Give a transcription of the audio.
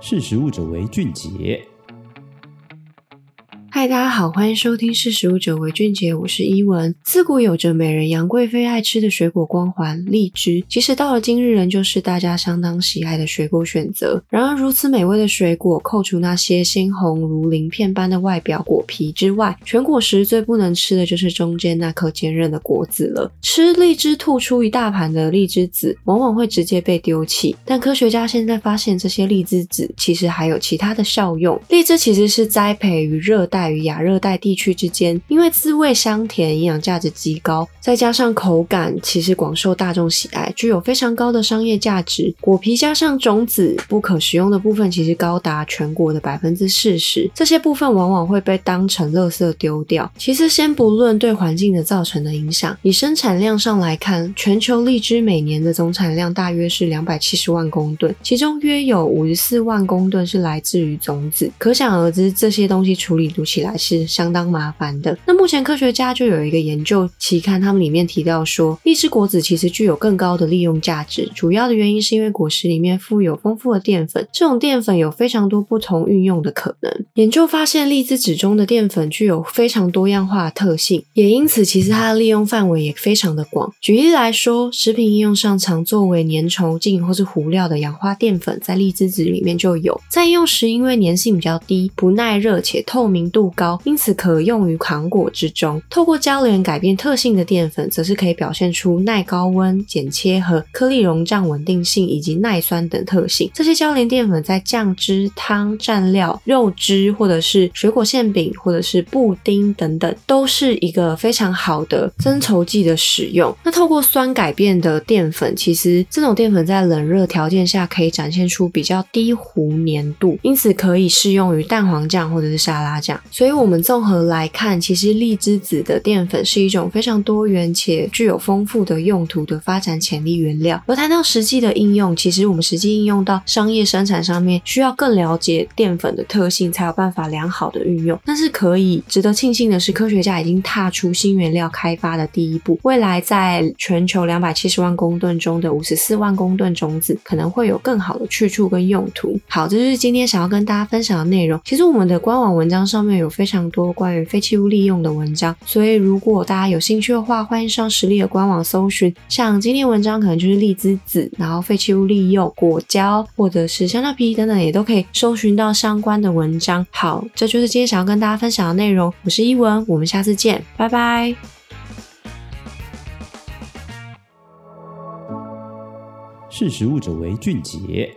识时务者为俊杰。嗨，大家好，欢迎收听《识食物者为俊杰》，我是伊文。自古有着美人杨贵妃爱吃的水果光环——荔枝，即使到了今日，仍旧是大家相当喜爱的水果选择。然而，如此美味的水果，扣除那些鲜红如鳞片般的外表果皮之外，全果实最不能吃的就是中间那颗坚韧的果子了。吃荔枝吐出一大盘的荔枝籽，往往会直接被丢弃。但科学家现在发现，这些荔枝籽其实还有其他的效用。荔枝其实是栽培于热带。与亚热带地区之间，因为滋味香甜，营养价值极高，再加上口感其实广受大众喜爱，具有非常高的商业价值。果皮加上种子，不可食用的部分其实高达全国的百分之四十，这些部分往往会被当成垃圾丢掉。其实先不论对环境的造成的影响，以生产量上来看，全球荔枝每年的总产量大约是两百七十万公吨，其中约有五十四万公吨是来自于种子，可想而知这些东西处理不起来是相当麻烦的。那目前科学家就有一个研究期刊，他们里面提到说，荔枝果子其实具有更高的利用价值。主要的原因是因为果实里面富有丰富的淀粉，这种淀粉有非常多不同运用的可能。研究发现，荔枝籽中的淀粉具有非常多样化的特性，也因此其实它的利用范围也非常的广。举例来说，食品应用上常作为粘稠剂或是糊料的氧化淀粉，在荔枝籽里面就有。在用时，因为粘性比较低，不耐热且透明度高，因此可用于糖果之中。透过交联改变特性的淀粉，则是可以表现出耐高温、剪切和颗粒溶胀稳定性以及耐酸等特性。这些交联淀粉在酱汁、汤、蘸料、肉汁，或者是水果馅饼，或者是布丁等等，都是一个非常好的增稠剂的使用。那透过酸改变的淀粉，其实这种淀粉在冷热条件下可以展现出比较低糊粘度，因此可以适用于蛋黄酱或者是沙拉酱。所以，我们综合来看，其实荔枝籽的淀粉是一种非常多元且具有丰富的用途的发展潜力原料。而谈到实际的应用，其实我们实际应用到商业生产上面，需要更了解淀粉的特性，才有办法良好的运用。但是，可以值得庆幸的是，科学家已经踏出新原料开发的第一步。未来，在全球两百七十万公吨中的五十四万公吨种子，可能会有更好的去处跟用途。好，这就是今天想要跟大家分享的内容。其实，我们的官网文章上面有非常多关于废弃物利用的文章，所以如果大家有兴趣的话，欢迎上实力的官网搜寻。像今天文章可能就是荔枝籽，然后废弃物利用、果胶或者是香蕉皮等等，也都可以搜寻到相关的文章。好，这就是今天想要跟大家分享的内容。我是依文，我们下次见，拜拜。识食物者为俊杰。